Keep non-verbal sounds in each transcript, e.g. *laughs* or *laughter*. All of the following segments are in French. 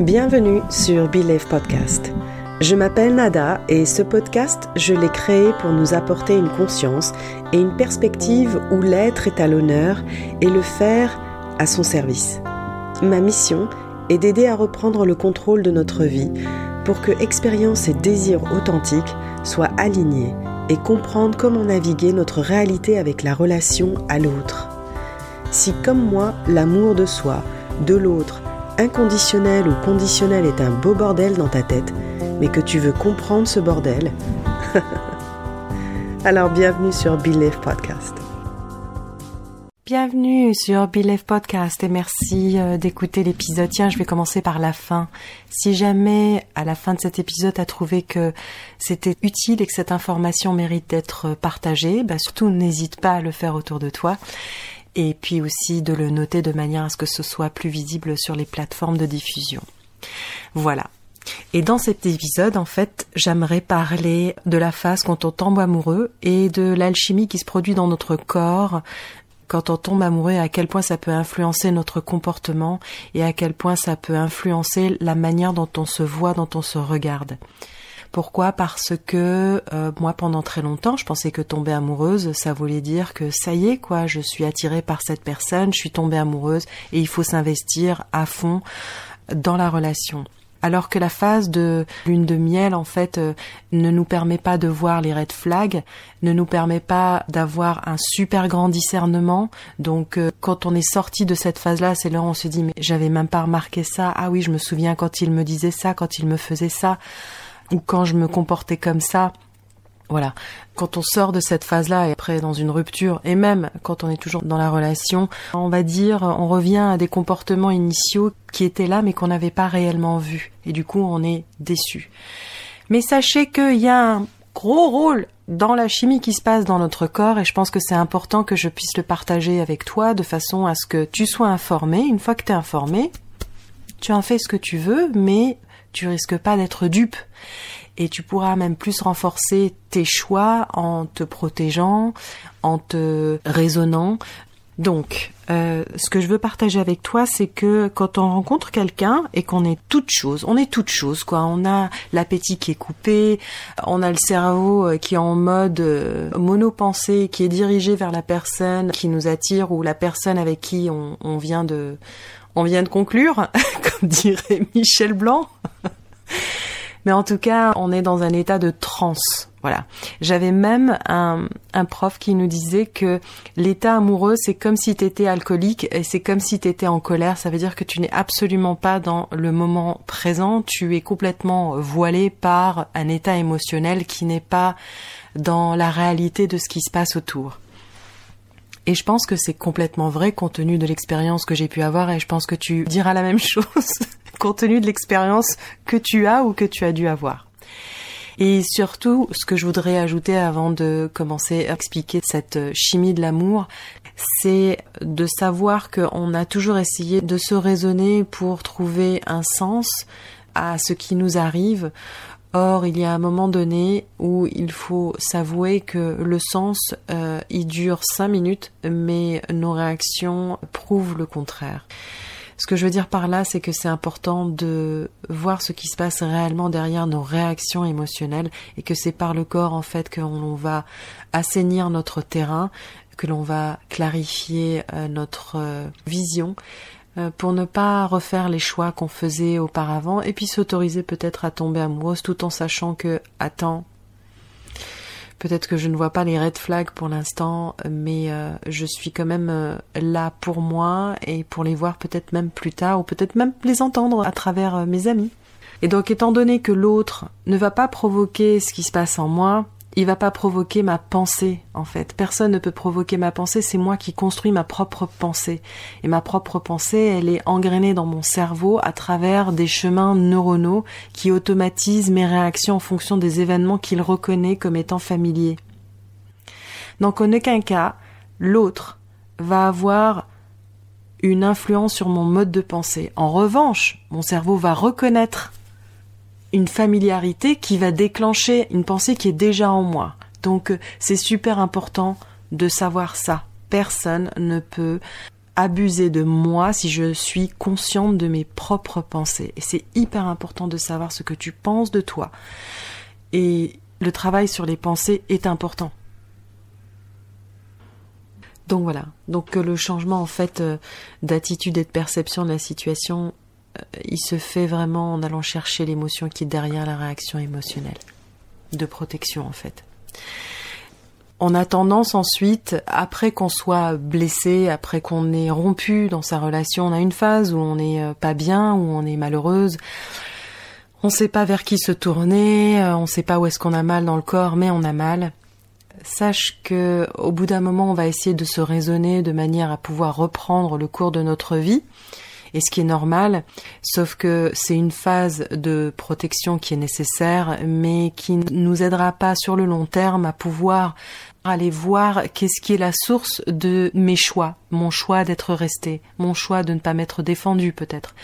Bienvenue sur Believe Podcast. Je m'appelle Nada et ce podcast, je l'ai créé pour nous apporter une conscience et une perspective où l'être est à l'honneur et le faire à son service. Ma mission est d'aider à reprendre le contrôle de notre vie pour que expérience et désir authentiques soient alignés et comprendre comment naviguer notre réalité avec la relation à l'autre. Si comme moi, l'amour de soi, de l'autre, inconditionnel ou conditionnel est un beau bordel dans ta tête, mais que tu veux comprendre ce bordel, *laughs* alors bienvenue sur Believe Podcast. Bienvenue sur Believe Podcast et merci euh, d'écouter l'épisode. Tiens, je vais commencer par la fin. Si jamais à la fin de cet épisode tu as trouvé que c'était utile et que cette information mérite d'être partagée, bah surtout n'hésite pas à le faire autour de toi et puis aussi de le noter de manière à ce que ce soit plus visible sur les plateformes de diffusion. Voilà. Et dans cet épisode, en fait, j'aimerais parler de la phase quand on tombe amoureux et de l'alchimie qui se produit dans notre corps quand on tombe amoureux et à quel point ça peut influencer notre comportement et à quel point ça peut influencer la manière dont on se voit, dont on se regarde. Pourquoi? Parce que euh, moi, pendant très longtemps, je pensais que tomber amoureuse, ça voulait dire que ça y est, quoi, je suis attirée par cette personne, je suis tombée amoureuse et il faut s'investir à fond dans la relation. Alors que la phase de lune de miel, en fait, euh, ne nous permet pas de voir les red flags, ne nous permet pas d'avoir un super grand discernement. Donc, euh, quand on est sorti de cette phase-là, c'est là où on se dit, mais j'avais même pas remarqué ça. Ah oui, je me souviens quand il me disait ça, quand il me faisait ça ou quand je me comportais comme ça. Voilà. Quand on sort de cette phase-là et après dans une rupture, et même quand on est toujours dans la relation, on va dire, on revient à des comportements initiaux qui étaient là mais qu'on n'avait pas réellement vus. Et du coup, on est déçu. Mais sachez qu'il y a un gros rôle dans la chimie qui se passe dans notre corps et je pense que c'est important que je puisse le partager avec toi de façon à ce que tu sois informé. Une fois que tu es informé, tu en fais ce que tu veux, mais tu risques pas d'être dupe et tu pourras même plus renforcer tes choix en te protégeant, en te raisonnant. Donc, euh, ce que je veux partager avec toi, c'est que quand on rencontre quelqu'un et qu'on est toute chose, on est toute chose, quoi. On a l'appétit qui est coupé, on a le cerveau euh, qui est en mode euh, monopensée, qui est dirigé vers la personne qui nous attire ou la personne avec qui on, on vient de, on vient de conclure, *laughs* comme dirait Michel Blanc. Mais en tout cas, on est dans un état de transe. Voilà. J'avais même un, prof qui nous disait que l'état amoureux, c'est comme si tu étais alcoolique et c'est comme si tu étais en colère. Ça veut dire que tu n'es absolument pas dans le moment présent. Tu es complètement voilé par un état émotionnel qui n'est pas dans la réalité de ce qui se passe autour. Et je pense que c'est complètement vrai compte tenu de l'expérience que j'ai pu avoir et je pense que tu diras la même *laughs* chose compte tenu de l'expérience que tu as ou que tu as dû avoir. Et surtout, ce que je voudrais ajouter avant de commencer à expliquer cette chimie de l'amour, c'est de savoir qu'on a toujours essayé de se raisonner pour trouver un sens à ce qui nous arrive. Or, il y a un moment donné où il faut s'avouer que le sens, euh, il dure cinq minutes, mais nos réactions prouvent le contraire. Ce que je veux dire par là, c'est que c'est important de voir ce qui se passe réellement derrière nos réactions émotionnelles et que c'est par le corps en fait que l'on va assainir notre terrain, que l'on va clarifier euh, notre euh, vision pour ne pas refaire les choix qu'on faisait auparavant et puis s'autoriser peut-être à tomber amoureuse tout en sachant que attends Peut-être que je ne vois pas les red flags pour l'instant, mais euh, je suis quand même euh, là pour moi et pour les voir peut-être même plus tard ou peut-être même les entendre à travers euh, mes amis. Et donc étant donné que l'autre ne va pas provoquer ce qui se passe en moi, il va pas provoquer ma pensée en fait. Personne ne peut provoquer ma pensée, c'est moi qui construis ma propre pensée. Et ma propre pensée, elle est engrainée dans mon cerveau à travers des chemins neuronaux qui automatisent mes réactions en fonction des événements qu'il reconnaît comme étant familiers. Donc en aucun cas, l'autre va avoir une influence sur mon mode de pensée. En revanche, mon cerveau va reconnaître une familiarité qui va déclencher une pensée qui est déjà en moi. Donc euh, c'est super important de savoir ça. Personne ne peut abuser de moi si je suis consciente de mes propres pensées. Et c'est hyper important de savoir ce que tu penses de toi. Et le travail sur les pensées est important. Donc voilà. Donc le changement en fait euh, d'attitude et de perception de la situation, euh, il se fait vraiment en allant chercher l'émotion qui est derrière la réaction émotionnelle de protection en fait. On a tendance ensuite, après qu'on soit blessé, après qu'on ait rompu dans sa relation, on a une phase où on n'est euh, pas bien, où on est malheureuse. On ne sait pas vers qui se tourner, euh, on ne sait pas où est-ce qu'on a mal dans le corps, mais on a mal. Sache que au bout d'un moment, on va essayer de se raisonner de manière à pouvoir reprendre le cours de notre vie et ce qui est normal, sauf que c'est une phase de protection qui est nécessaire, mais qui ne nous aidera pas sur le long terme à pouvoir aller voir qu'est-ce qui est la source de mes choix, mon choix d'être resté, mon choix de ne pas m'être défendu peut-être,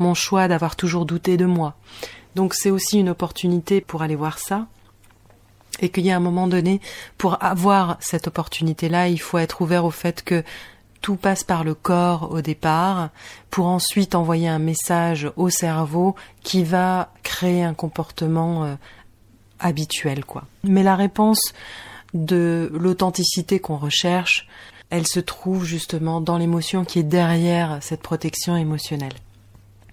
mon choix d'avoir toujours douté de moi. Donc c'est aussi une opportunité pour aller voir ça. Et qu'il y a un moment donné, pour avoir cette opportunité-là, il faut être ouvert au fait que tout passe par le corps au départ pour ensuite envoyer un message au cerveau qui va créer un comportement euh, habituel quoi. Mais la réponse de l'authenticité qu'on recherche, elle se trouve justement dans l'émotion qui est derrière cette protection émotionnelle.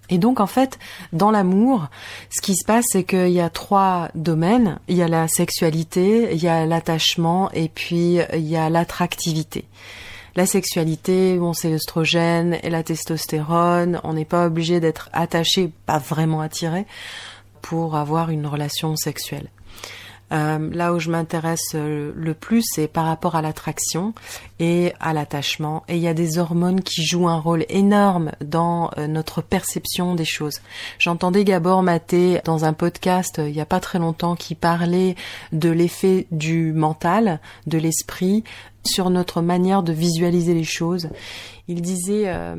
Et donc en fait, dans l'amour, ce qui se passe, c'est qu'il y a trois domaines. Il y a la sexualité, il y a l'attachement et puis il y a l'attractivité la sexualité, bon, c'est l'œstrogène et la testostérone. On n'est pas obligé d'être attaché, pas vraiment attiré, pour avoir une relation sexuelle. Euh, là où je m'intéresse euh, le plus, c'est par rapport à l'attraction et à l'attachement. Et il y a des hormones qui jouent un rôle énorme dans euh, notre perception des choses. J'entendais Gabor Maté dans un podcast il n'y a pas très longtemps qui parlait de l'effet du mental, de l'esprit, sur notre manière de visualiser les choses. Il disait euh,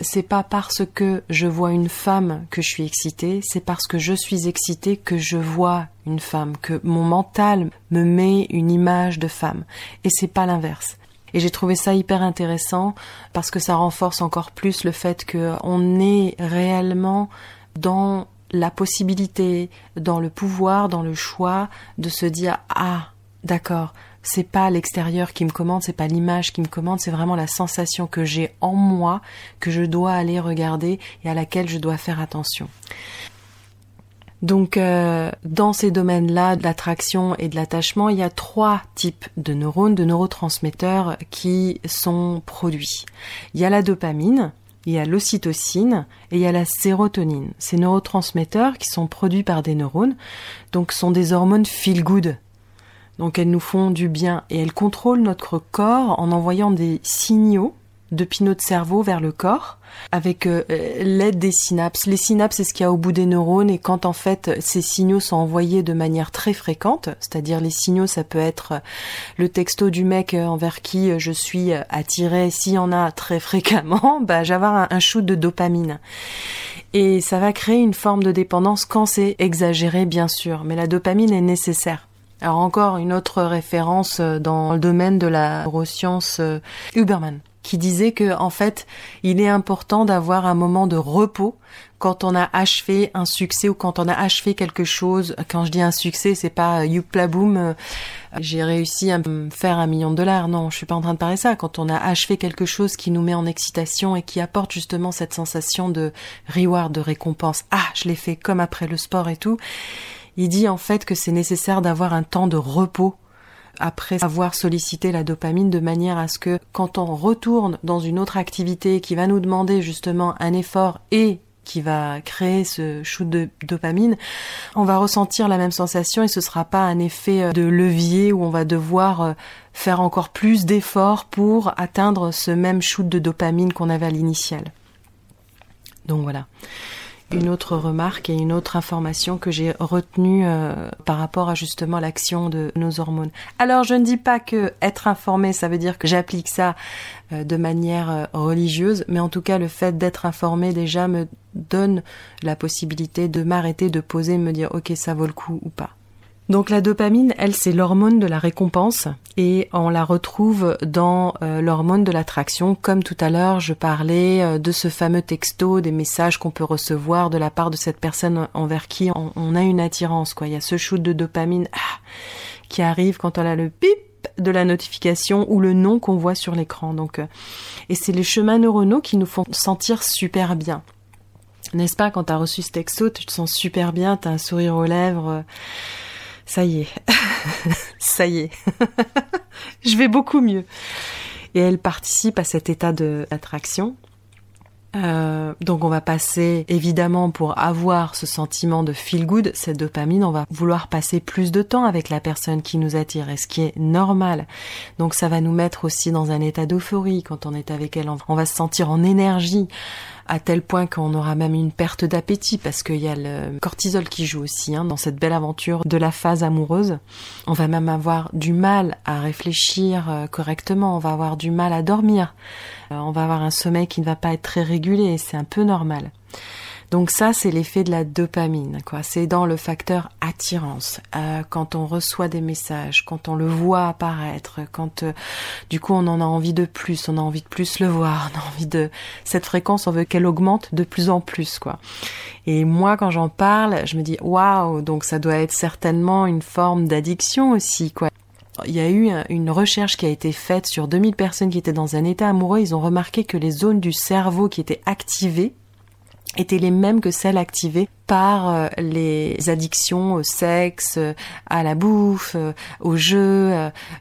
c'est pas parce que je vois une femme que je suis excitée, c'est parce que je suis excitée que je vois une femme, que mon mental me met une image de femme. Et c'est pas l'inverse. Et j'ai trouvé ça hyper intéressant parce que ça renforce encore plus le fait qu'on est réellement dans la possibilité, dans le pouvoir, dans le choix de se dire ah d'accord, c'est pas l'extérieur qui me commande, c'est pas l'image qui me commande, c'est vraiment la sensation que j'ai en moi que je dois aller regarder et à laquelle je dois faire attention. Donc euh, dans ces domaines-là de l'attraction et de l'attachement, il y a trois types de neurones, de neurotransmetteurs qui sont produits. Il y a la dopamine, il y a l'ocytocine et il y a la sérotonine. Ces neurotransmetteurs qui sont produits par des neurones, donc sont des hormones feel good donc elles nous font du bien et elles contrôlent notre corps en envoyant des signaux depuis notre cerveau vers le corps avec euh, l'aide des synapses. Les synapses, c'est ce qu'il y a au bout des neurones et quand en fait ces signaux sont envoyés de manière très fréquente, c'est-à-dire les signaux, ça peut être le texto du mec euh, envers qui euh, je suis attirée, s'il y en a très *laughs* fréquemment, bah, j'ai avoir un, un shoot de dopamine. Et ça va créer une forme de dépendance quand c'est exagéré, bien sûr, mais la dopamine est nécessaire. Alors encore une autre référence euh, dans le domaine de la neuroscience euh, Huberman qui disait que en fait, il est important d'avoir un moment de repos quand on a achevé un succès ou quand on a achevé quelque chose. Quand je dis un succès, c'est pas euh, youpla boom, j'ai réussi à me faire un million de dollars. Non, je suis pas en train de parler ça. Quand on a achevé quelque chose qui nous met en excitation et qui apporte justement cette sensation de reward, de récompense. Ah, je l'ai fait comme après le sport et tout. Il dit en fait que c'est nécessaire d'avoir un temps de repos après avoir sollicité la dopamine de manière à ce que quand on retourne dans une autre activité qui va nous demander justement un effort et qui va créer ce shoot de dopamine, on va ressentir la même sensation et ce sera pas un effet de levier où on va devoir euh, faire encore plus d'efforts pour atteindre ce même shoot de dopamine qu'on avait à l'initial. Donc voilà une autre remarque et une autre information que j'ai retenue euh, par rapport à justement l'action de nos hormones. Alors je ne dis pas que être informé ça veut dire que j'applique ça euh, de manière euh, religieuse, mais en tout cas le fait d'être informé déjà me donne la possibilité de m'arrêter, de poser, me dire ok ça vaut le coup ou pas. Donc la dopamine, elle, c'est l'hormone de la récompense et on la retrouve dans euh, l'hormone de l'attraction. Comme tout à l'heure, je parlais euh, de ce fameux texto, des messages qu'on peut recevoir de la part de cette personne envers qui on, a une attirance. Quoi. Il y a ce shoot de dopamine ah, qui arrive quand on a le pip de la notification ou le nom qu'on voit sur l'écran. Donc, euh, et c'est les chemins neuronaux qui nous font sentir super bien. N'est-ce pas, quand tu as reçu ce texto, tu te sens super bien, tu as un sourire aux lèvres ça y est, *laughs* ça y est, *laughs* je vais beaucoup mieux. Et elle participe à cet état d'attraction. Euh, donc on va passer évidemment pour avoir ce sentiment de feel good, cette dopamine, on va vouloir passer plus de temps avec la personne qui nous attire, et ce qui est normal. Donc ça va nous mettre aussi dans un état d'euphorie quand on est avec elle, on va se sentir en énergie à tel point qu'on aura même une perte d'appétit parce qu'il y a le cortisol qui joue aussi hein, dans cette belle aventure de la phase amoureuse. On va même avoir du mal à réfléchir euh, correctement, on va avoir du mal à dormir, on va avoir un sommeil qui ne va pas être très régulé c'est un peu normal. Donc ça, c'est l'effet de la dopamine, quoi. C'est dans le facteur attirance. Euh, quand on reçoit des messages, quand on le voit apparaître, quand euh, du coup on en a envie de plus, on a envie de plus le voir, on a envie de cette fréquence, on veut qu'elle augmente de plus en plus, quoi. Et moi, quand j'en parle, je me dis waouh, donc ça doit être certainement une forme d'addiction aussi, quoi. Il y a eu une recherche qui a été faite sur 2000 personnes qui étaient dans un état amoureux. Ils ont remarqué que les zones du cerveau qui étaient activées étaient les mêmes que celles activées par euh, les addictions au sexe, euh, à la bouffe, euh, au jeu,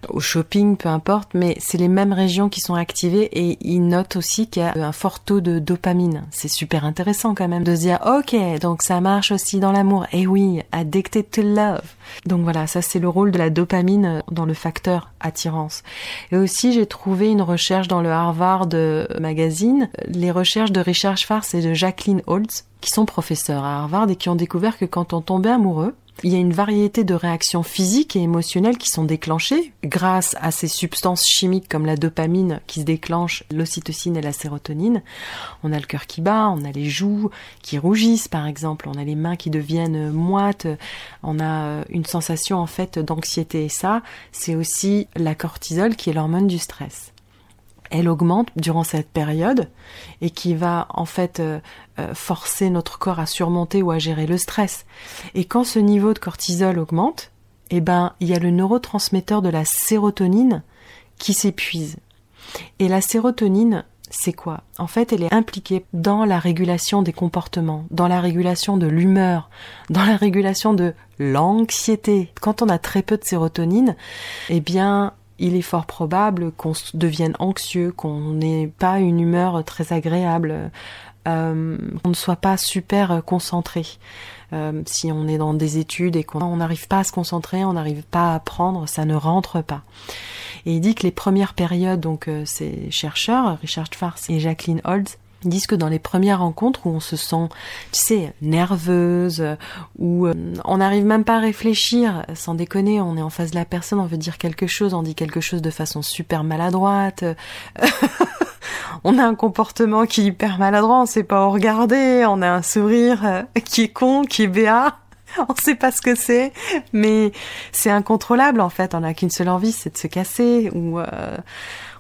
au shopping, peu importe, mais c'est les mêmes régions qui sont activées et ils notent aussi qu'il y a un fort taux de dopamine. C'est super intéressant quand même de se dire ok, donc ça marche aussi dans l'amour. Et eh oui, addicted to love. Donc voilà, ça c'est le rôle de la dopamine dans le facteur attirance. Et aussi j'ai trouvé une recherche dans le Harvard Magazine, les recherches de Richard Schwartz et de Jacqueline Holtz qui sont professeurs à Harvard et qui ont découvert que quand on tombait amoureux, il y a une variété de réactions physiques et émotionnelles qui sont déclenchées grâce à ces substances chimiques comme la dopamine qui se déclenche, l'ocytocine et la sérotonine. On a le cœur qui bat, on a les joues qui rougissent par exemple, on a les mains qui deviennent moites, on a une sensation en fait d'anxiété et ça, c'est aussi la cortisol qui est l'hormone du stress elle augmente durant cette période et qui va en fait euh, euh, forcer notre corps à surmonter ou à gérer le stress. Et quand ce niveau de cortisol augmente, eh ben il y a le neurotransmetteur de la sérotonine qui s'épuise. Et la sérotonine, c'est quoi? En fait, elle est impliquée dans la régulation des comportements, dans la régulation de l'humeur, dans la régulation de l'anxiété. Quand on a très peu de sérotonine, eh bien, il est fort probable qu'on devienne anxieux, qu'on n'ait pas une humeur très agréable, euh, qu'on ne soit pas super concentré. Euh, si on est dans des études et qu'on n'arrive pas à se concentrer, on n'arrive pas à apprendre, ça ne rentre pas. Et il dit que les premières périodes, donc euh, ces chercheurs, Richard Schwartz et Jacqueline Holtz, disent que dans les premières rencontres où on se sent, tu sais, nerveuse, où euh, on n'arrive même pas à réfléchir, sans déconner, on est en face de la personne, on veut dire quelque chose, on dit quelque chose de façon super maladroite, *laughs* on a un comportement qui est hyper maladroit, on sait pas où regarder, on a un sourire euh, qui est con, qui est béat. *laughs* On sait pas ce que c'est, mais c'est incontrôlable en fait. On n'a qu'une seule envie, c'est de se casser ou euh,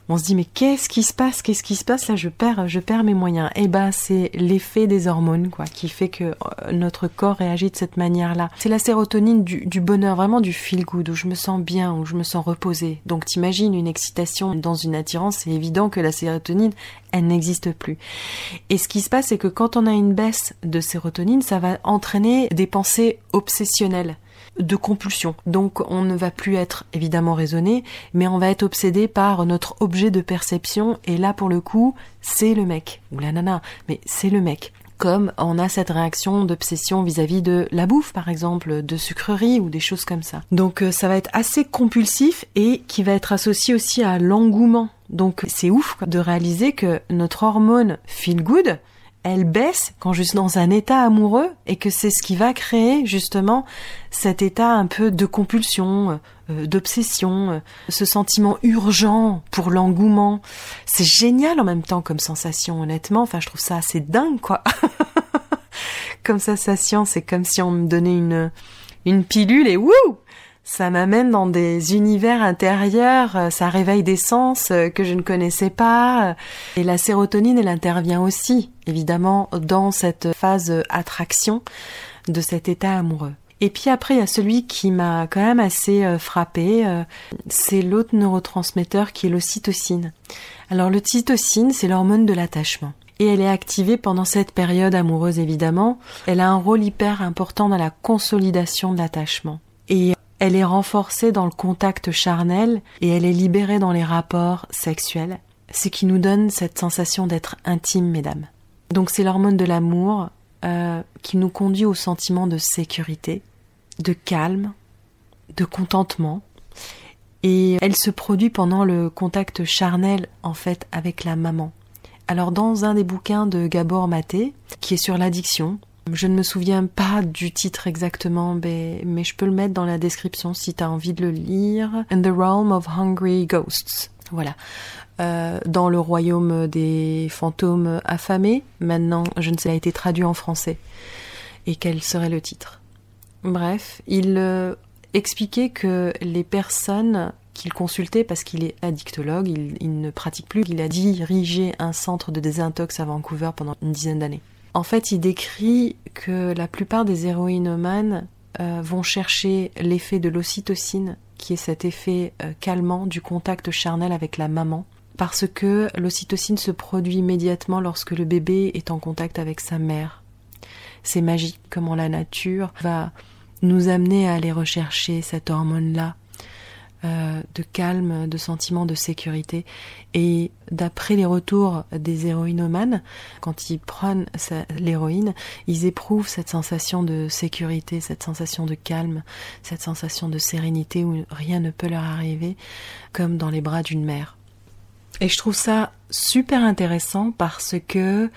on se dit mais qu'est-ce qui se passe? Qu'est-ce qui se passe? Là Je perds, je perds mes moyens. Eh ben c'est l'effet des hormones quoi qui fait que euh, notre corps réagit de cette manière-là. C'est la sérotonine du, du, bonheur, vraiment du feel good où je me sens bien, où je me sens reposée. Donc t'imagines une excitation dans une attirance, c'est évident que la sérotonine elle n'existe plus. Et ce qui se passe c'est que quand on a une baisse de sérotonine, ça va entraîner des pensées obsessionnelles de compulsion. Donc on ne va plus être évidemment raisonné, mais on va être obsédé par notre objet de perception et là pour le coup, c'est le mec ou la nana, mais c'est le mec comme on a cette réaction d'obsession vis-à-vis de la bouffe par exemple, de sucreries ou des choses comme ça. Donc euh, ça va être assez compulsif et qui va être associé aussi à l'engouement. Donc c'est ouf de réaliser que notre hormone feel good, elle baisse quand je suis dans un état amoureux et que c'est ce qui va créer justement cet état un peu de compulsion, euh, d'obsession, euh, ce sentiment urgent pour l'engouement. C'est génial en même temps comme sensation, honnêtement. Enfin, je trouve ça assez dingue, quoi. *laughs* comme sensation, c'est comme si on me donnait une une pilule et wouh ça m'amène dans des univers intérieurs, euh, ça réveille des sens euh, que je ne connaissais pas. Et la sérotonine, elle intervient aussi, évidemment, dans cette phase attraction de cet état amoureux. Et puis après, il y a celui qui m'a quand même assez euh, frappé, c'est l'autre neurotransmetteur qui est l'ocytocine. Alors l'ocytocine, c'est l'hormone de l'attachement. Et elle est activée pendant cette période amoureuse évidemment. Elle a un rôle hyper important dans la consolidation de l'attachement. Et elle est renforcée dans le contact charnel et elle est libérée dans les rapports sexuels, ce qui nous donne cette sensation d'être intime, mesdames. Donc c'est l'hormone de l'amour euh, qui nous conduit au sentiment de sécurité, de calme, de contentement. Et elle se produit pendant le contact charnel, en fait, avec la maman. Alors dans un des bouquins de Gabor Maté, qui est sur l'addiction, je ne me souviens pas du titre exactement, mais, je peux le mettre dans la description si tu as envie de le lire. In the Realm of Hungry Ghosts. Voilà. Euh, dans le royaume des fantômes affamés. Maintenant, je ne sais, a été traduit en français. Et quel serait le titre? Bref, il euh, expliquait que les personnes qu'il consultait, parce qu'il est addictologue, il, il ne pratique plus, il a dirigé un centre de désintox à Vancouver pendant une dizaine d'années. En fait, il décrit que la plupart des héroïnomanes euh, vont chercher l'effet de l'ocytocine, qui est cet effet euh, calmant du contact charnel avec la maman, parce que l'ocytocine se produit immédiatement lorsque le bébé est en contact avec sa mère. C'est magique comment la nature va nous amener à aller rechercher cette hormone-là euh, de calme, de sentiment de sécurité. Et d'après les retours des héroïnomanes, quand ils prennent l'héroïne, ils éprouvent cette sensation de sécurité, cette sensation de calme, cette sensation de sérénité où rien ne peut leur arriver, comme dans les bras d'une mère. Et je trouve ça super intéressant parce que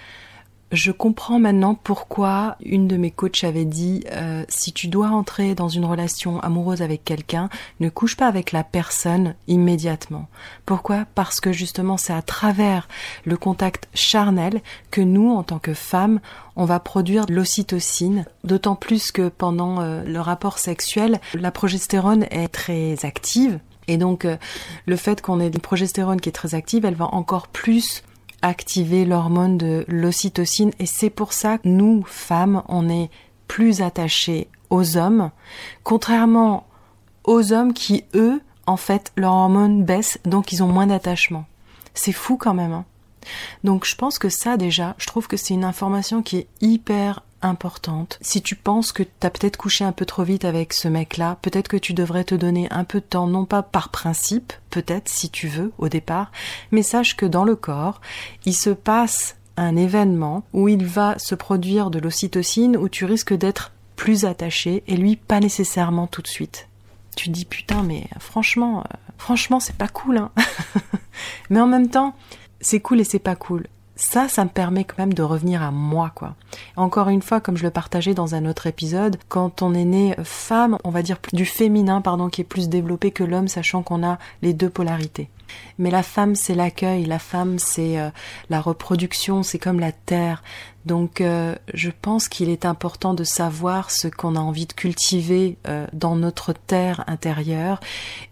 je comprends maintenant pourquoi une de mes coachs avait dit euh, si tu dois entrer dans une relation amoureuse avec quelqu'un, ne couche pas avec la personne immédiatement. Pourquoi? Parce que justement c'est à travers le contact charnel que nous, en tant que femmes, on va produire l'ocytocine, d'autant plus que pendant euh, le rapport sexuel, la progestérone est très active. Et donc, euh, le fait qu'on ait une progestérone qui est très active, elle va encore plus activer l'hormone de l'ocytocine et c'est pour ça que nous, femmes, on est plus attachées aux hommes, contrairement aux hommes qui, eux, en fait, leur hormone baisse, donc ils ont moins d'attachement. C'est fou quand même. Hein donc je pense que ça déjà, je trouve que c'est une information qui est hyper importante. Si tu penses que t'as peut-être couché un peu trop vite avec ce mec-là, peut-être que tu devrais te donner un peu de temps, non pas par principe, peut-être si tu veux au départ, mais sache que dans le corps, il se passe un événement où il va se produire de l'ocytocine, où tu risques d'être plus attaché et lui pas nécessairement tout de suite. Tu dis putain mais franchement, euh, franchement c'est pas cool hein. *laughs* mais en même temps, c'est cool et c'est pas cool ça, ça me permet quand même de revenir à moi, quoi. Encore une fois, comme je le partageais dans un autre épisode, quand on est né femme, on va dire du féminin, pardon, qui est plus développé que l'homme, sachant qu'on a les deux polarités. Mais la femme, c'est l'accueil, la femme, c'est euh, la reproduction, c'est comme la terre. Donc, euh, je pense qu'il est important de savoir ce qu'on a envie de cultiver euh, dans notre terre intérieure.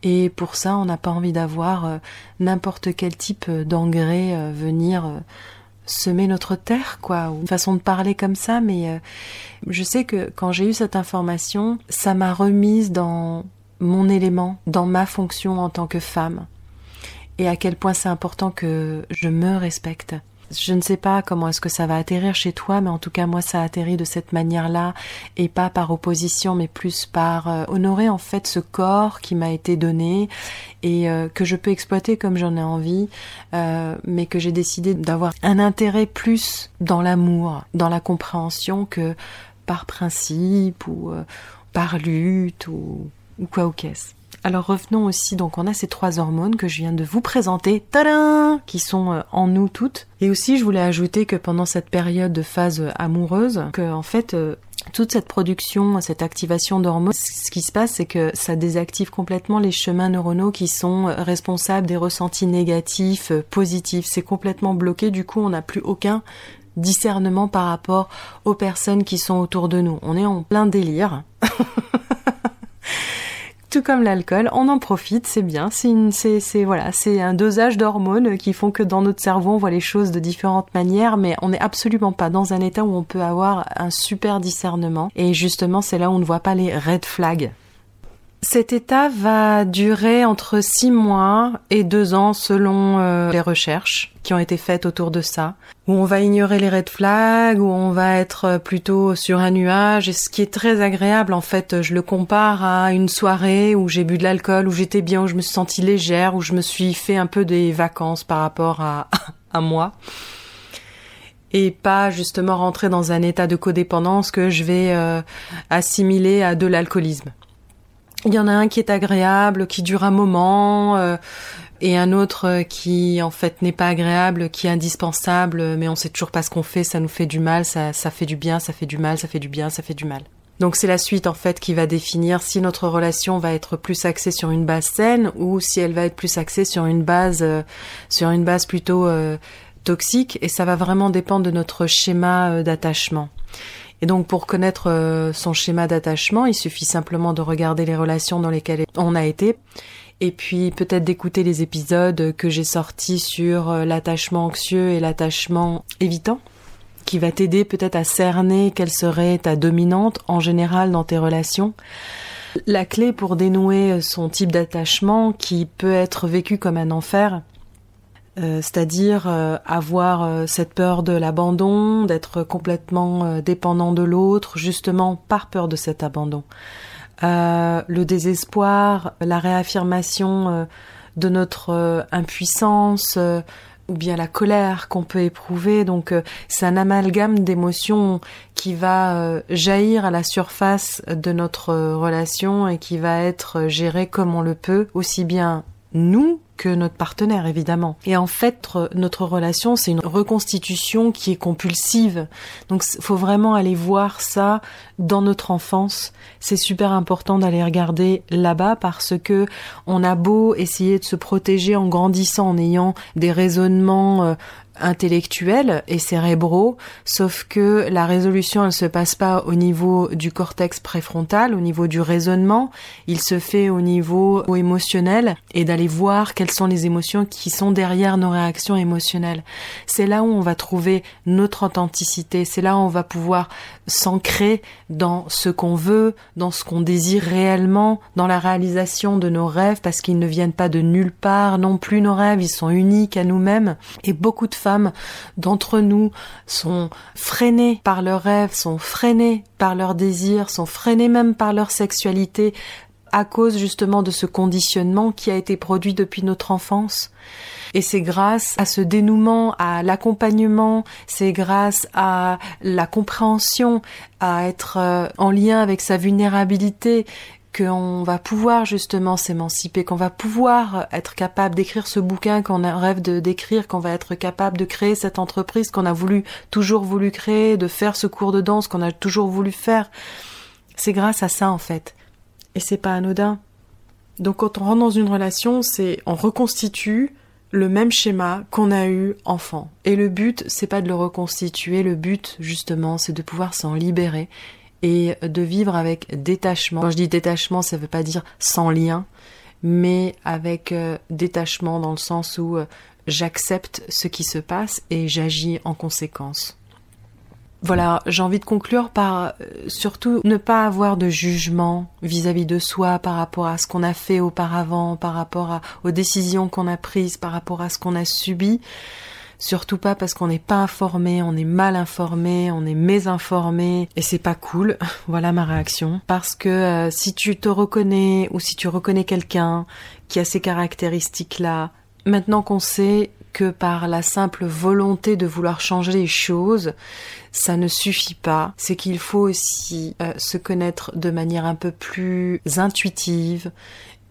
Et pour ça, on n'a pas envie d'avoir n'importe quel type d'engrais venir semer notre terre, quoi, ou une façon de parler comme ça, mais euh, je sais que quand j'ai eu cette information, ça m'a remise dans mon élément, dans ma fonction en tant que femme, et à quel point c'est important que je me respecte je ne sais pas comment est-ce que ça va atterrir chez toi, mais en tout cas moi ça atterrit de cette manière-là et pas par opposition, mais plus par euh, honorer en fait ce corps qui m'a été donné et euh, que je peux exploiter comme j'en ai envie, euh, mais que j'ai décidé d'avoir un intérêt plus dans l'amour, dans la compréhension que par principe ou par lutte ou, ou quoi ou qu'est-ce. Alors revenons aussi, donc on a ces trois hormones que je viens de vous présenter, tadam, qui sont euh, en nous toutes. Et aussi je voulais ajouter que pendant cette période de phase euh, amoureuse, que en fait euh, toute cette production, cette activation d'hormones, ce qui se passe, c'est que ça désactive complètement les chemins neuronaux qui sont responsables des ressentis négatifs, positifs. C'est complètement bloqué, du coup on n'a plus aucun discernement par rapport aux personnes qui sont autour de nous. On est en plein délire. *laughs* tout comme l'alcool, on en profite, c'est bien. C'est voilà, c'est un dosage d'hormones qui font que dans notre cerveau on voit les choses de différentes manières, mais on n'est absolument pas dans un état où on peut avoir un super discernement. Et justement, c'est là où on ne voit pas les red flags. Cet état va durer entre six mois et deux ans selon euh, les recherches qui ont été faites autour de ça, où on va ignorer les red flags, où on va être plutôt sur un nuage, et ce qui est très agréable en fait, je le compare à une soirée où j'ai bu de l'alcool, où j'étais bien, où je me suis sentie légère, où je me suis fait un peu des vacances par rapport à, *laughs* à moi et pas justement rentrer dans un état de codépendance que je vais euh, assimiler à de l'alcoolisme. Il y en a un qui est agréable, qui dure un moment, euh, et un autre euh, qui en fait n'est pas agréable, qui est indispensable, mais on sait toujours pas ce qu'on fait, ça nous fait du mal, ça, ça fait du bien, ça fait du mal, ça fait du bien, ça fait du mal. Donc c'est la suite en fait qui va définir si notre relation va être plus axée sur une base saine ou si elle va être plus axée sur une base euh, sur une base plutôt toxique et ça va vraiment dépendre de notre schéma d'attachement. Et donc pour connaître euh, son schéma d'attachement, il suffit simplement de regarder les relations dans lesquelles on a été et puis peut-être d'écouter les épisodes que j'ai sortis sur euh, l'attachement anxieux et l'attachement évitant qui va t'aider peut-être à cerner quelle serait ta dominante en général dans tes relations. La clé pour dénouer son type d'attachement qui peut être vécu comme un enfer, euh, c'est-à-dire euh, avoir euh, cette peur de l'abandon, d'être complètement dépendant de l'autre, justement par peur de cet abandon. Le désespoir, la réaffirmation de notre impuissance, ou bien la colère qu'on peut éprouver. Donc c'est un amalgame d'émotions qui va jaillir à la surface de notre relation et qui va être géré comme on le peut, aussi bien nous que notre partenaire évidemment. Et en fait, notre relation, c'est une reconstitution qui est compulsive. Donc, faut vraiment aller voir ça dans notre enfance. C'est super important d'aller regarder là-bas parce que on a beau essayer de se protéger en grandissant, en ayant des raisonnements euh, intellectuels et cérébraux, sauf que la résolution elle se passe pas au niveau du cortex préfrontal, au niveau du raisonnement, il se fait au niveau émotionnel et d'aller voir quelles sont les émotions qui sont derrière nos réactions émotionnelles. C'est là où on va trouver notre authenticité, c'est là où on va pouvoir s'ancrer dans ce qu'on veut, dans ce qu'on désire réellement, dans la réalisation de nos rêves parce qu'ils ne viennent pas de nulle part non plus nos rêves, ils sont uniques à nous-mêmes. Et beaucoup de femmes d'entre nous sont freinées par leurs rêves, sont freinées par leurs désirs, sont freinées même par leur sexualité à cause justement de ce conditionnement qui a été produit depuis notre enfance. Et c'est grâce à ce dénouement, à l'accompagnement, c'est grâce à la compréhension, à être euh, en lien avec sa vulnérabilité qu'on va pouvoir justement s'émanciper, qu'on va pouvoir être capable d'écrire ce bouquin qu'on rêve de d'écrire, qu'on va être capable de créer cette entreprise qu'on a voulu toujours voulu créer, de faire ce cours de danse qu'on a toujours voulu faire. C'est grâce à ça en fait. Et c'est pas anodin. Donc quand on rentre dans une relation, c'est on reconstitue le même schéma qu'on a eu enfant. Et le but, c'est pas de le reconstituer, le but, justement, c'est de pouvoir s'en libérer et de vivre avec détachement. Quand je dis détachement, ça veut pas dire sans lien, mais avec euh, détachement dans le sens où euh, j'accepte ce qui se passe et j'agis en conséquence. Voilà, j'ai envie de conclure par euh, surtout ne pas avoir de jugement vis-à-vis de soi par rapport à ce qu'on a fait auparavant, par rapport aux décisions qu'on a prises, par rapport à ce qu'on a subi. Surtout pas parce qu'on n'est pas informé, on est mal informé, on est mésinformé et c'est pas cool. *laughs* voilà ma réaction. Parce que euh, si tu te reconnais ou si tu reconnais quelqu'un qui a ces caractéristiques-là, maintenant qu'on sait que par la simple volonté de vouloir changer les choses, ça ne suffit pas. C'est qu'il faut aussi euh, se connaître de manière un peu plus intuitive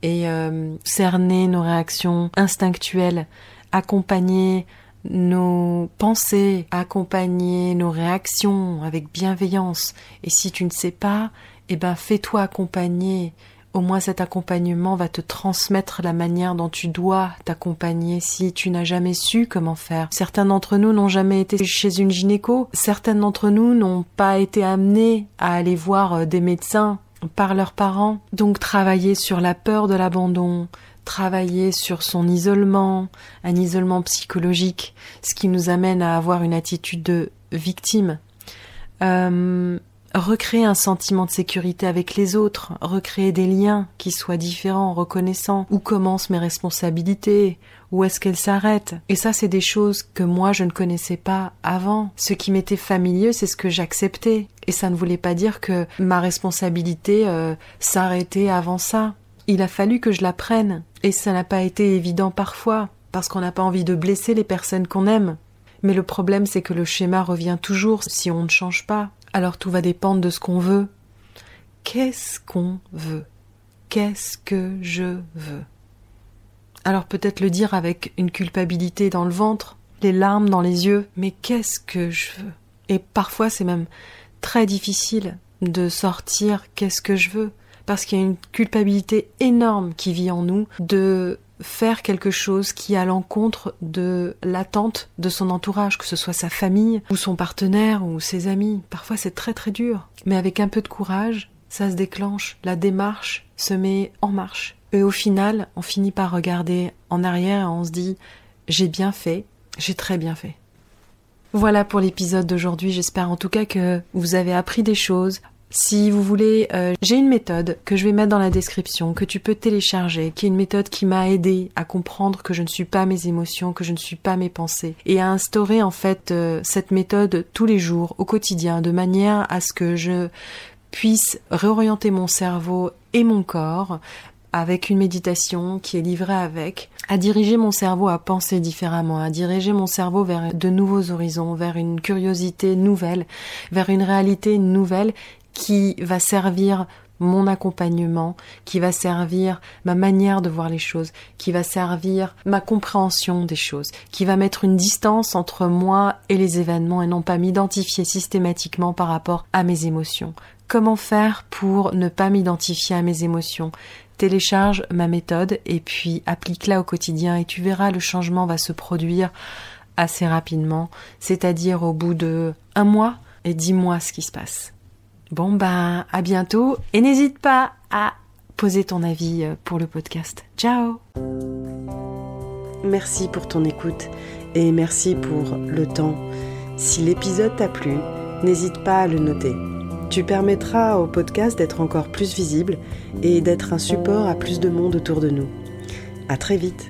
et euh, cerner nos réactions instinctuelles, accompagner nos pensées, accompagner nos réactions avec bienveillance. Et si tu ne sais pas, eh ben fais-toi accompagner au moins cet accompagnement va te transmettre la manière dont tu dois t'accompagner si tu n'as jamais su comment faire. Certains d'entre nous n'ont jamais été chez une gynéco, certains d'entre nous n'ont pas été amenés à aller voir euh, des médecins par leurs parents. Donc travailler sur la peur de l'abandon, travailler sur son isolement, un isolement psychologique, ce qui nous amène à avoir une attitude de victime. Euh, recréer un sentiment de sécurité avec les autres, recréer des liens qui soient différents, reconnaissants. Où commencent mes responsabilités? Où est-ce qu'elles s'arrêtent? Et ça, c'est des choses que moi, je ne connaissais pas avant. Ce qui m'était familier, c'est ce que j'acceptais. Et ça ne voulait pas dire que ma responsabilité euh, s'arrêtait avant ça. Il a fallu que je la prenne. Et ça n'a pas été évident parfois, parce qu'on n'a pas envie de blesser les personnes qu'on aime. Mais le problème, c'est que le schéma revient toujours si on ne change pas. Alors tout va dépendre de ce qu'on veut. Qu'est-ce qu'on veut? Qu'est-ce que je veux? Alors peut-être le dire avec une culpabilité dans le ventre, les larmes dans les yeux, mais qu'est-ce que je veux? Et parfois c'est même très difficile de sortir qu'est-ce que je veux parce qu'il y a une culpabilité énorme qui vit en nous de faire quelque chose qui a l'encontre de l'attente de son entourage, que ce soit sa famille ou son partenaire ou ses amis. Parfois c'est très très dur. Mais avec un peu de courage, ça se déclenche, la démarche se met en marche. Et au final, on finit par regarder en arrière et on se dit j'ai bien fait, j'ai très bien fait. Voilà pour l'épisode d'aujourd'hui, j'espère en tout cas que vous avez appris des choses, si vous voulez, euh, j'ai une méthode que je vais mettre dans la description, que tu peux télécharger, qui est une méthode qui m'a aidé à comprendre que je ne suis pas mes émotions, que je ne suis pas mes pensées, et à instaurer en fait euh, cette méthode tous les jours, au quotidien, de manière à ce que je puisse réorienter mon cerveau et mon corps avec une méditation qui est livrée avec, à diriger mon cerveau à penser différemment, à diriger mon cerveau vers de nouveaux horizons, vers une curiosité nouvelle, vers une réalité nouvelle qui va servir mon accompagnement, qui va servir ma manière de voir les choses, qui va servir ma compréhension des choses, qui va mettre une distance entre moi et les événements et non pas m'identifier systématiquement par rapport à mes émotions. Comment faire pour ne pas m'identifier à mes émotions? Télécharge ma méthode et puis applique-la au quotidien et tu verras le changement va se produire assez rapidement, c'est-à-dire au bout de un mois et dis-moi ce qui se passe. Bon ben à bientôt et n'hésite pas à poser ton avis euh, pour le podcast. Ciao Merci pour ton écoute et merci pour le temps. Si l'épisode t'a plu, n'hésite pas à le noter. Tu permettras au podcast d'être encore plus visible et d'être un support à plus de monde autour de nous. À très vite.